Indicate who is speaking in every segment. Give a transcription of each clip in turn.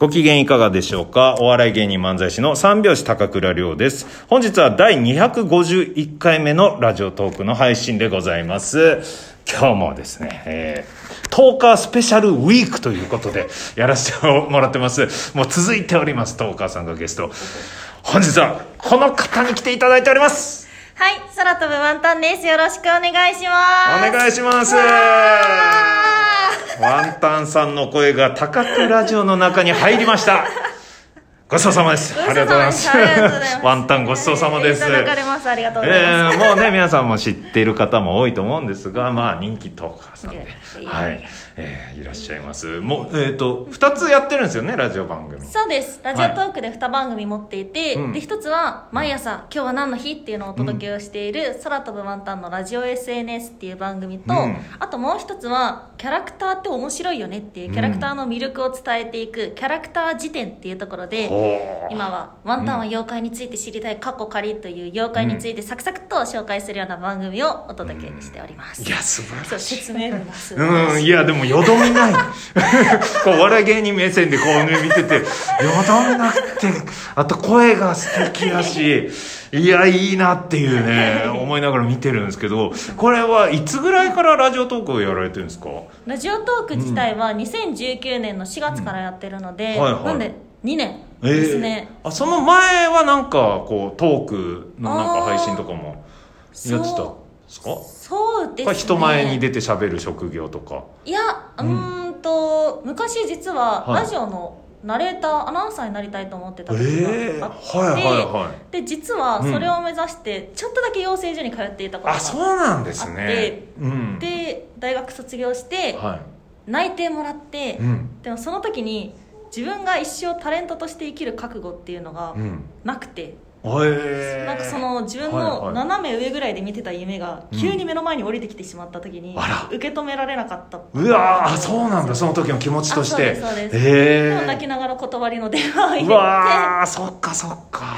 Speaker 1: ご機嫌いかがでしょうか？お笑い芸人漫才師の三拍子高倉涼です。本日は第251回目のラジオトークの配信でございます。今日もですね、えー、トーカースペシャルウィークということでやらせてもらってます。もう続いております、トーカーさんがゲスト。本日はこの方に来ていただいております。
Speaker 2: はい、空飛ぶワンタンです。よろしくお願いします。
Speaker 1: お願いします。ワンタンさんの声が高くラジオの中に入りました。ごちそうさまです。ありがとうございま。
Speaker 2: すす
Speaker 1: ワンタンごちそうさまです。
Speaker 2: いただかれます。ありがとうございます。
Speaker 1: えーもうね、皆さんも知っている方も多いと思うんですが、まあ、人気トーカーさんで、はい、えーいらっしゃいます。もう、えっ、と、二つやってるんですよね、ラジオ番組。
Speaker 2: そうです。ラジオトークで2番組持っていて、
Speaker 1: うん
Speaker 2: で、1つは、毎朝、今日は何の日っていうのをお届けをしている、空飛ぶワンタンのラジオ SNS っていう番組と、
Speaker 1: うん
Speaker 2: あともう1つは、キャラクターって面白いよねっていう、キャラクターの魅力を伝えていく、キャラクター辞典っていうところで、今はワンタンは妖怪について知りたい過去仮という妖怪についてサクサクっと紹介するような番組をお届けしております、
Speaker 1: いや、素晴らしい。
Speaker 2: 説明文がすごい
Speaker 1: うん、いや、でも、よどみない。こう、お笑い芸人目線でこうね、見てて、よどみなくて、あと声が素敵だし、いや、いいなっていうね、思いながら見てるんですけど、これはいつぐらいからラジオトークをやられてるんですか？
Speaker 2: ラジオトーク自体は2019年の4月からやってるので、
Speaker 1: うん。はいはい。
Speaker 2: なんで2年ですね、
Speaker 1: えーあ、その前はなんか、こう、トークのなんか配信とかもやってたんですか？
Speaker 2: そうですね
Speaker 1: 人前に出て喋る職業とか。
Speaker 2: いやうーんと昔実は
Speaker 1: はい
Speaker 2: ラジオのナレーターアナウンサーになりたいと思ってた時があって、
Speaker 1: えーはいはいは
Speaker 2: で実はそれを目指してちょっとだけ養成所に通っていたことが
Speaker 1: あ、そうなんですね。うん。
Speaker 2: で大学卒業して
Speaker 1: は
Speaker 2: 内定もらって、
Speaker 1: い。うん。
Speaker 2: でもその時に自分が一生タレントとして生きる覚悟っていうのが
Speaker 1: うん。
Speaker 2: なくて、
Speaker 1: えー。
Speaker 2: なんかその自分
Speaker 1: はい
Speaker 2: の
Speaker 1: はい。
Speaker 2: 斜め上ぐらいで見てた夢が
Speaker 1: うん。
Speaker 2: 急に目の前に降りてきてしまった時に受け止められなかった
Speaker 1: う。わーあそうなんだ。その時の気持ちとして。
Speaker 2: あそうです。そうです。
Speaker 1: へ
Speaker 2: でも泣き
Speaker 1: え
Speaker 2: ながら断りの電話を入れ
Speaker 1: う
Speaker 2: て
Speaker 1: わーそっかそっか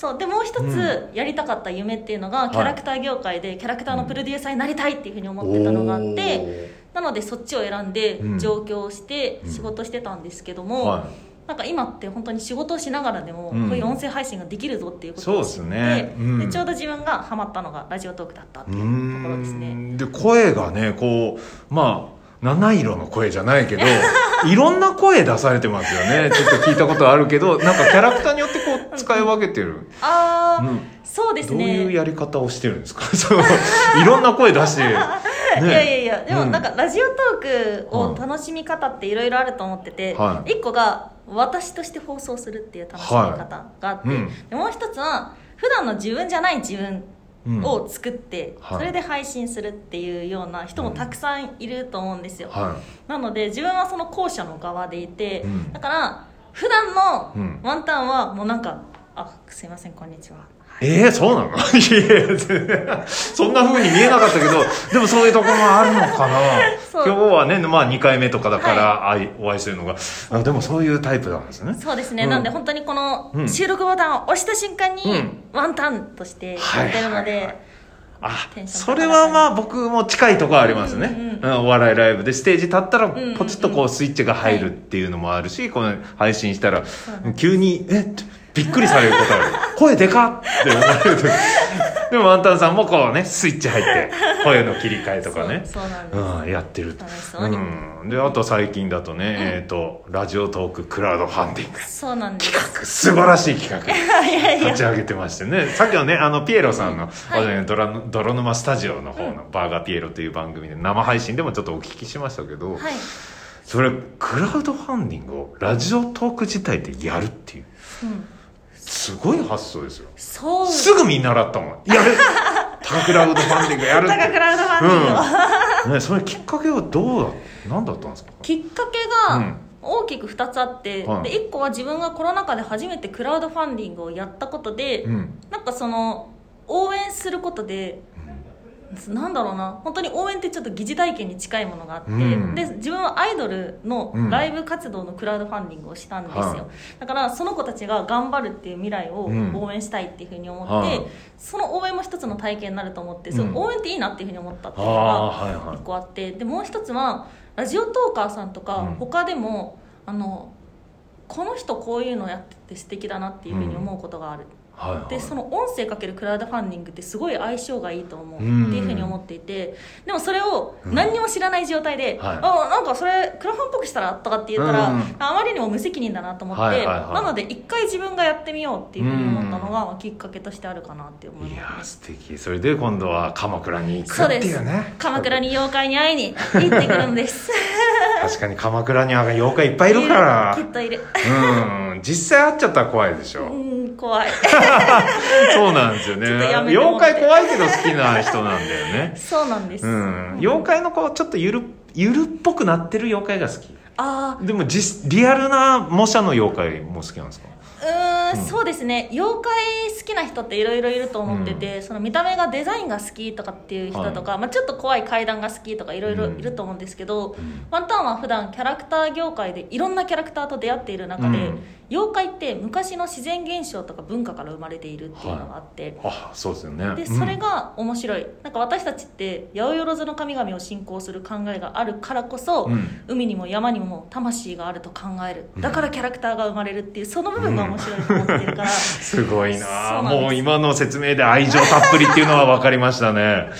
Speaker 2: そうでもう一
Speaker 1: う
Speaker 2: つやりたかった夢っていうのが、
Speaker 1: い。
Speaker 2: キャラクター業界でキャラクターのプロデューサーになりたいっていうふうに思ってたのがあってなのでそっちを選んで
Speaker 1: うん。
Speaker 2: 上京して
Speaker 1: うん。
Speaker 2: 仕事してたんですけども、
Speaker 1: は
Speaker 2: なんか今って本当に仕事をしながらでもこ
Speaker 1: う
Speaker 2: いう音声配信ができるぞっていうことを知って
Speaker 1: そうですね。うん。
Speaker 2: でちょうど自分がハマったのがラジオトークだったって
Speaker 1: い
Speaker 2: いうところですね。
Speaker 1: んで声がねこうまあ七色の声じゃないけど いろんな声出されてますよね。ちょっと聞いたことあるけどなんかキャラクターによって 使い分けてる。
Speaker 2: ああ、
Speaker 1: うん。
Speaker 2: そうです
Speaker 1: どう
Speaker 2: ね
Speaker 1: いうやり方をしてるんですか？そう。いろんな声出して、ね、
Speaker 2: いやいやいやでも
Speaker 1: うん。
Speaker 2: なんかラジオトークを楽しみ方っていろいろあると思ってて、
Speaker 1: はい。
Speaker 2: 一個が私として放送するっていう楽しみ方があって、
Speaker 1: はい
Speaker 2: もう一つは普段の自分じゃない自分
Speaker 1: うん。
Speaker 2: を作って、
Speaker 1: はい。
Speaker 2: それで配信するっていうような人もたくさんいると思うんですよ、
Speaker 1: は
Speaker 2: なので自分はその後者の側でいて、
Speaker 1: うん。
Speaker 2: だから普段の
Speaker 1: うん。
Speaker 2: ワンタンはもうなんか「あすいませんこんにちは」
Speaker 1: えー、そうなの？いそんな風に見えなかったけど、でもそういうところもあるのかな？今日はね、まあ2回目とかだから、あいお会いするのが、あでもそういうタイプなんですね。
Speaker 2: そうですね、
Speaker 1: うん
Speaker 2: なん。で本当にこの
Speaker 1: うん。
Speaker 2: 収録ボタンを押した瞬間に
Speaker 1: うん。
Speaker 2: ワンタンとしてやってるので、
Speaker 1: はいはいはいあそれはまあ僕も近いところありますね。
Speaker 2: うんうん
Speaker 1: うん。お笑いライブで。ステージ立ったらポチッとこうスイッチが入るっていうのもあるし、この配信したら急に、えっびっくりされることある。声でかっって思われる時。でもワンタンさんもこうね、スイッチ入って、声の切り替えとかね。
Speaker 2: そうそうなんです、
Speaker 1: うん、やってる。
Speaker 2: 楽しそうに。
Speaker 1: うん、であと最近だとね、えっ、とラジオトーククラウドファンディング。
Speaker 2: そうなんです。
Speaker 1: 企画。素晴らしい企画。
Speaker 2: いやいや
Speaker 1: 立ち上げてましてね。さっきのねあのピエロさんの、
Speaker 2: はい。
Speaker 1: ドラ泥沼スタジオの方の、バーガーピエロという番組で生配信でもちょっとお聞きしましたけど、
Speaker 2: はい。
Speaker 1: それクラウドファンディングをラジオトーク自体でやるっていう。
Speaker 2: うん
Speaker 1: すごい発想ですよ。
Speaker 2: そう。
Speaker 1: すぐ見習ったもん。や るタクラウドファンディングやる
Speaker 2: 高クラウドファンディングを、
Speaker 1: うん。ね、それきっかけはどうだ何だったんですか？
Speaker 2: きっかけが
Speaker 1: うん。
Speaker 2: 大きく2つあって、
Speaker 1: はい。
Speaker 2: で1個は自分がコロナ禍で初めてクラウドファンディングをやったことで、
Speaker 1: うん。
Speaker 2: なんかその応援することでなんだろうな。本当に応援ってちょっと疑似体験に近いものがあって、
Speaker 1: うん。
Speaker 2: で自分はアイドルの
Speaker 1: うん。
Speaker 2: ライブ活動のクラウドファンディングをしたんですよ、
Speaker 1: はい。
Speaker 2: だからその子たちが頑張るっていう未来を
Speaker 1: うん。
Speaker 2: 応援したいっていうふうに思って、
Speaker 1: はい。
Speaker 2: その応援も一つの体験になると思って、
Speaker 1: うん。
Speaker 2: そう応援っていいなっていうふうに思ったっていう
Speaker 1: あ
Speaker 2: のが一個あってでもう一つはラジオトーカーさんとか
Speaker 1: うん。
Speaker 2: 他でも、あのこの人こういうのやってて素敵だなっていうふうに思うことがある、
Speaker 1: はいはい。
Speaker 2: でその音声かけるクラウドファンディングってすごい相性がいいと思う。って
Speaker 1: うん
Speaker 2: いうふうに思っていて。でもそれを何にも知らない状態で、
Speaker 1: はい。
Speaker 2: あなんかそれクラファンっぽくしたらとかって言ったら、
Speaker 1: うん。
Speaker 2: あまりにも無責任だなと思って、
Speaker 1: はいはいはい。
Speaker 2: なので一回自分がやってみようっていうふうに思ったのがまあきっかけとしてあるかなって思い
Speaker 1: いやー
Speaker 2: ます
Speaker 1: 素敵。それで今度は鎌倉に行くっていうね。
Speaker 2: 鎌倉に妖怪に会いに行ってくるんです。
Speaker 1: 確かに鎌倉には妖怪いっぱいいるから
Speaker 2: きっといる。
Speaker 1: うん。実際会っちゃったら怖いでしょ、
Speaker 2: うん怖い。
Speaker 1: そうなんですよね。妖怪怖いけど好きな人なんだよね。
Speaker 2: そうなんです、
Speaker 1: うん。妖怪のこうちょっとゆるゆるっぽくなってる妖怪が好き。
Speaker 2: ああ
Speaker 1: でも実リアルな模写の妖怪も好きなんですか？
Speaker 2: うーん、そうですね。妖怪好きな人っていろいろいると思ってて、その見た目がデザインが好きとかっていう人とか、まあ、ちょっと怖い階段が好きとかいろいろいると思うんですけど、ワンタンは普段キャラクター業界でいろんなキャラクターと出会っている中で、
Speaker 1: うん
Speaker 2: 妖怪って昔の自然現象とか文化から生まれているっていうのがあって、
Speaker 1: あそうですよね。
Speaker 2: でそれが面白い、なんか私たちって八百万の神々を信仰する考えがあるからこそ、
Speaker 1: うん。
Speaker 2: 海にも山にも魂があると考える。だからキャラクターが生まれるっていうその部分が面白いと思ってるから、
Speaker 1: すごいな。もう今の説明で愛情たっぷりっていうのは分かりましたね。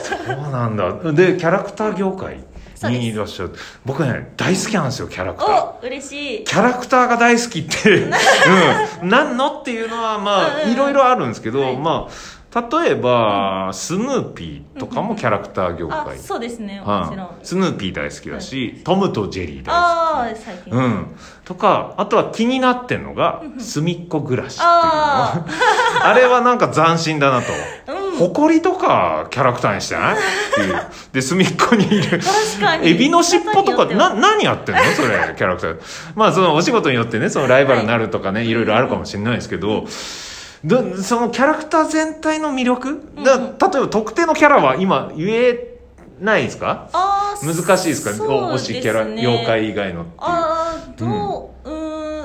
Speaker 1: そうなんだ。でキャラクター業界にいらっしゃる僕ね大好きなんですよキャラクター。
Speaker 2: お嬉しい。
Speaker 1: キャラクターが大好きって、うん、なんのっていうのはまあ
Speaker 2: うんうん
Speaker 1: いろいろあるんですけど、
Speaker 2: はい。
Speaker 1: まあ例えば、スヌーピーとかもキャラクター業
Speaker 2: あ
Speaker 1: 界、
Speaker 2: そうですね。もちろん、
Speaker 1: はい、スヌーピー大好きだし、トムとジェリー大好
Speaker 2: ああ最近、
Speaker 1: きうん。とかあとは気になってんのが「すみっこ暮らし」っていうの。
Speaker 2: あ
Speaker 1: あれはなんか斬新だなと。
Speaker 2: うん
Speaker 1: 誇りとかキャラクターにしてない？っていう。で、隅っこにいる。
Speaker 2: 確かに。
Speaker 1: エビの尻尾とか、な、何やってんの？それ、キャラクター。まあ、そのお仕事によってね、そのライバルになるとかね、いろいろあるかもしれないですけど、どそのキャラクター全体の魅力、だ例えば特定のキャラは今言えないですか？難しいですか？推しキャラ、妖怪以外のっていう。
Speaker 2: ああどううーん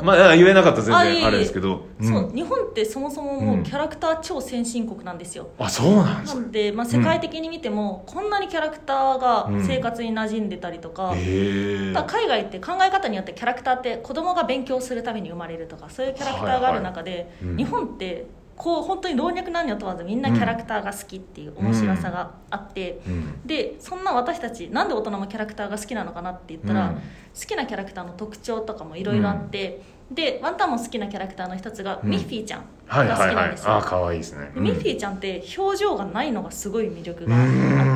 Speaker 1: まあ、言えなかったら全然あれですけど。
Speaker 2: そう、
Speaker 1: ん。
Speaker 2: 日本ってそもそももうキャラクター超先進国なんですよ、
Speaker 1: あ、そうなんですか。
Speaker 2: なので、まあ、世界的に見ても、こんなにキャラクターが生活に馴染んでたりとか、
Speaker 1: へえ。
Speaker 2: ただ海外って考え方によってキャラクターって子供が勉強するために生まれるとかそういうキャラクターがある中で、
Speaker 1: い。うん。
Speaker 2: 日本ってこう本当に老若男女問わずみんなキャラクターが好きっていう面白さがあって、
Speaker 1: うん。
Speaker 2: でそんな私たちなんで大人もキャラクターが好きなのかなって言ったら、
Speaker 1: うん。
Speaker 2: 好きなキャラクターの特徴とかもいろいろあって、でワンタンも好きなキャラクターの一つが、
Speaker 1: うん。
Speaker 2: ミッフィーちゃん
Speaker 1: はい
Speaker 2: が好
Speaker 1: はいはい
Speaker 2: きなんですよ、
Speaker 1: あ可愛いですね。
Speaker 2: でミッフィーちゃんって表情がないのがすごい魅力
Speaker 1: う
Speaker 2: があっ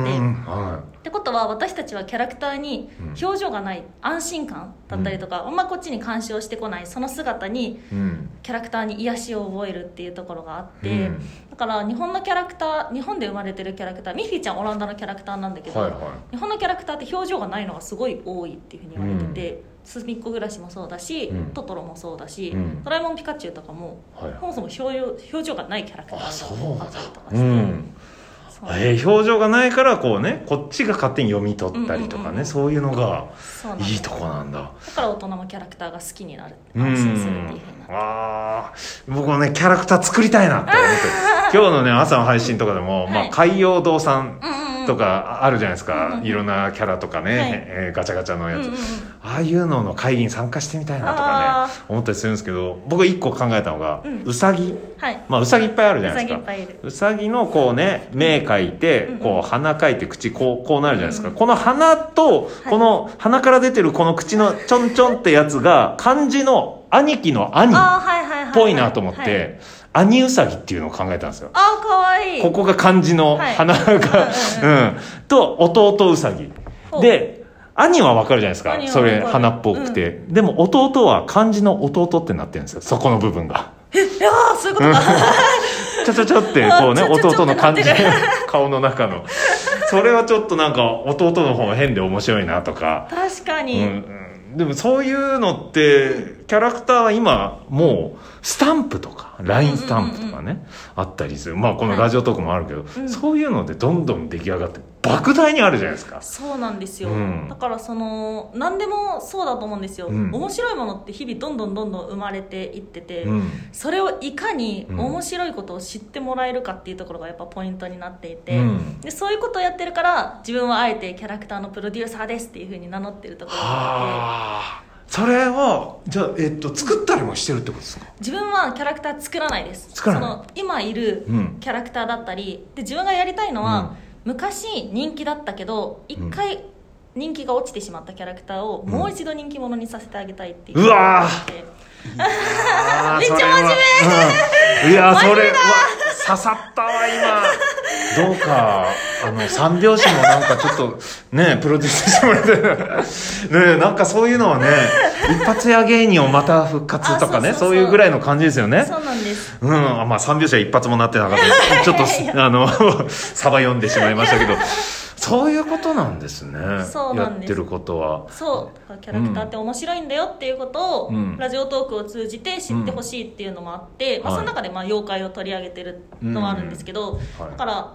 Speaker 2: て。
Speaker 1: ん。は
Speaker 2: ってことは私たちはキャラクターに表情がない安心感だったりとか、あんまこっちに干渉してこないその姿に
Speaker 1: いうん。
Speaker 2: キャラクターに癒しを覚えるっていうところがあって、
Speaker 1: うん。
Speaker 2: だから日本のキャラクター日本で生まれてるキャラクターミッフィーちゃんオランダのキャラクターなんだけど、
Speaker 1: はいはい。
Speaker 2: 日本のキャラクターって表情がないのがすごい多いっていうふうに言われてて、すみっこ暮らしもそうだし、
Speaker 1: うん。
Speaker 2: トトロもそうだし、
Speaker 1: うん。
Speaker 2: ドラえもんピカチュウとかも、
Speaker 1: はい。
Speaker 2: そもそも表情表情がないキャラクタ
Speaker 1: あそう
Speaker 2: ーがあったりとかして、
Speaker 1: うん
Speaker 2: そう。
Speaker 1: えー表情がないからこうねこっちが勝手に読み取ったりとかね、
Speaker 2: うんうんうん。うん
Speaker 1: そういうのが
Speaker 2: そうなんです
Speaker 1: いいとこなんだ。
Speaker 2: だから大人もキャラクターが好きになる
Speaker 1: うん
Speaker 2: 安心するっていうふう
Speaker 1: あー。僕もねキャラクター作りたいなって思って 今日のね朝の配信とかでも、まあ、
Speaker 2: はい。
Speaker 1: 海洋堂さん
Speaker 2: うん
Speaker 1: とかあるじゃないですか、いろんなキャラとかね、
Speaker 2: はい。
Speaker 1: えーガチャガチャのやつ、
Speaker 2: うんうんうん。
Speaker 1: ああいうのの会議に参加してみたいなとか
Speaker 2: あ
Speaker 1: ね思ったりするんですけど僕一個考えたのが、
Speaker 2: うん。
Speaker 1: うさぎ。
Speaker 2: はい。
Speaker 1: まあうさぎいっぱいあるじゃないですか。うさぎのこうね目描いてこう鼻描いて口こうこうなるじゃないですか、
Speaker 2: うんうん。
Speaker 1: この鼻とこの鼻から出てるこの口のちょんちょんってやつが漢字の兄貴の兄っぽいなと思っ
Speaker 2: はい
Speaker 1: て兄うさぎっていうのを考えたんですよ。
Speaker 2: あーかわいい。
Speaker 1: ここが漢字の
Speaker 2: はい。
Speaker 1: 鼻が、
Speaker 2: うん
Speaker 1: うんと弟うさぎ
Speaker 2: ほう。
Speaker 1: で兄はわかるじゃないですか。それ鼻っぽくて、でも弟は漢字の弟ってなってるんですよ。そこの部分が。
Speaker 2: いやーそういうことか。
Speaker 1: ちょちょちょってこうね弟の漢字
Speaker 2: ってなってる。
Speaker 1: 顔の中の。それはちょっとなんか弟の方が変で面白いなとか、うん
Speaker 2: 確かに、
Speaker 1: うん、でもそういうのってキャラクターは今もうスタンプとか LINE スタンプとかね、あったりする。まあこのラジオトークもあるけど、
Speaker 2: うん。
Speaker 1: そういうのでどんどん出来上がって莫大にあるじゃないですか。
Speaker 2: そうなんですよ、
Speaker 1: うん。
Speaker 2: だからその何でもそうだと思うんですよ、
Speaker 1: うん。
Speaker 2: 面白いものって日々どんどんどんどん生まれていってて、
Speaker 1: うん。
Speaker 2: それをいかに
Speaker 1: うん
Speaker 2: 面白いことを知ってもらえるかっていうところがやっぱポイントになっていて、
Speaker 1: うん。
Speaker 2: でそういうことをやってるから自分はあえてキャラクターのプロデューサーですっていうふうに名乗ってるところがあって
Speaker 1: はあそれはじゃあ、えっと、作ったりもしてるってことですか？
Speaker 2: 自分はキャラクター作らないです。
Speaker 1: 作らない。
Speaker 2: その今いる
Speaker 1: うん。
Speaker 2: キャラクターだったりで自分がやりたいのは、昔人気だったけど一回人気が落ちてしまったキャラクターをもう一度人気者にさせてあげたいっていう
Speaker 1: うわー。
Speaker 2: ー
Speaker 1: あー
Speaker 2: めっちゃ
Speaker 1: それはうん。いやそれは刺さったわ今。どうかあの三拍子もなんかちょっとねプロデュースしてもらって ねなんかそういうのはね一発屋芸人をまた復活とかね
Speaker 2: あそう
Speaker 1: いうぐらいの感じですよね。
Speaker 2: そうなんです。
Speaker 1: うん、まあ三拍子は一発もなってなかった。ちょっと あの サバ読んでしまいましたけど。そういうことなんですね。
Speaker 2: そうなんです。
Speaker 1: やってることは。
Speaker 2: そうキャラクターって面白いんだよっていうことを、
Speaker 1: うん
Speaker 2: ラジオトークを通じて知ってほしいっていうのもあって、まあ、
Speaker 1: はい
Speaker 2: その中でまあ妖怪を取り上げてるのはあるんですけど、
Speaker 1: はい。
Speaker 2: だから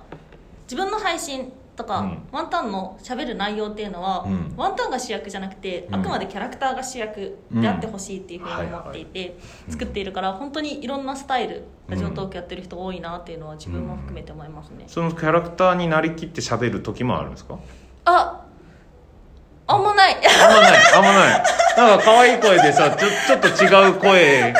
Speaker 2: 自分の配信とか、
Speaker 1: うん。
Speaker 2: ワンタンのしゃべる内容っていうのは、
Speaker 1: うん。
Speaker 2: ワンタンが主役じゃなくて、
Speaker 1: うん。
Speaker 2: あくまでキャラクターが主役であってほしいっていうふうに思っていて、
Speaker 1: うん。
Speaker 2: 作っているから本当にいろんなスタイルラジオトークやってる人多いなっていうのは自分も含めて思いますね、
Speaker 1: そのキャラクターになりきって喋る時もあるんですか？
Speaker 2: ああんまない。
Speaker 1: あんまない。あんまない。なんか可愛い声でさちょちょっと違う声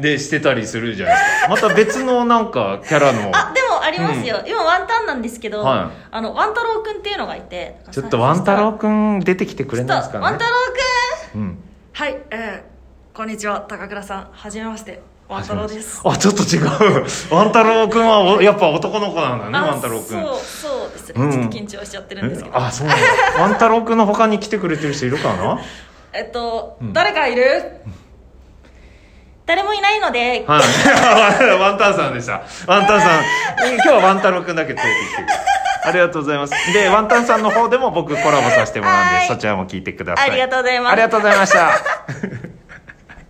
Speaker 1: でしてたりするじゃないですか。また別のなんかキャラの。
Speaker 2: あでもありますよ、今ワンタンなんですけど、
Speaker 1: はい。
Speaker 2: あのワン太郎くんっていうのがいて
Speaker 1: ちょっとワン太郎くん出てきてくれないですかね？
Speaker 2: ワン太郎くん。
Speaker 1: うん。
Speaker 2: はいえー、こんにちは。高倉さん。はじめまして。ワン太郎です。
Speaker 1: あちょっと違う。ワン太郎くんはおやっぱ男の子なんだね
Speaker 2: あ
Speaker 1: ワン太郎くん。
Speaker 2: そうそうです。ね、
Speaker 1: うん。
Speaker 2: ちょっと緊張しちゃってるんですけど。
Speaker 1: あそうワン太郎くんの他に来てくれてる人いるかな？
Speaker 2: えっと、
Speaker 1: ん
Speaker 2: 誰かいる？誰もいないので、
Speaker 1: はい。ワンタンさんでした。ワンタンさん、今日はワン太郎くんだけ連れてきてありがとうございます。で、ワンタンさんの方でも僕コラボさせてもらうんで、
Speaker 2: はい
Speaker 1: そちらも聞いてください。
Speaker 2: ありがとうございます
Speaker 1: ありがとうございました。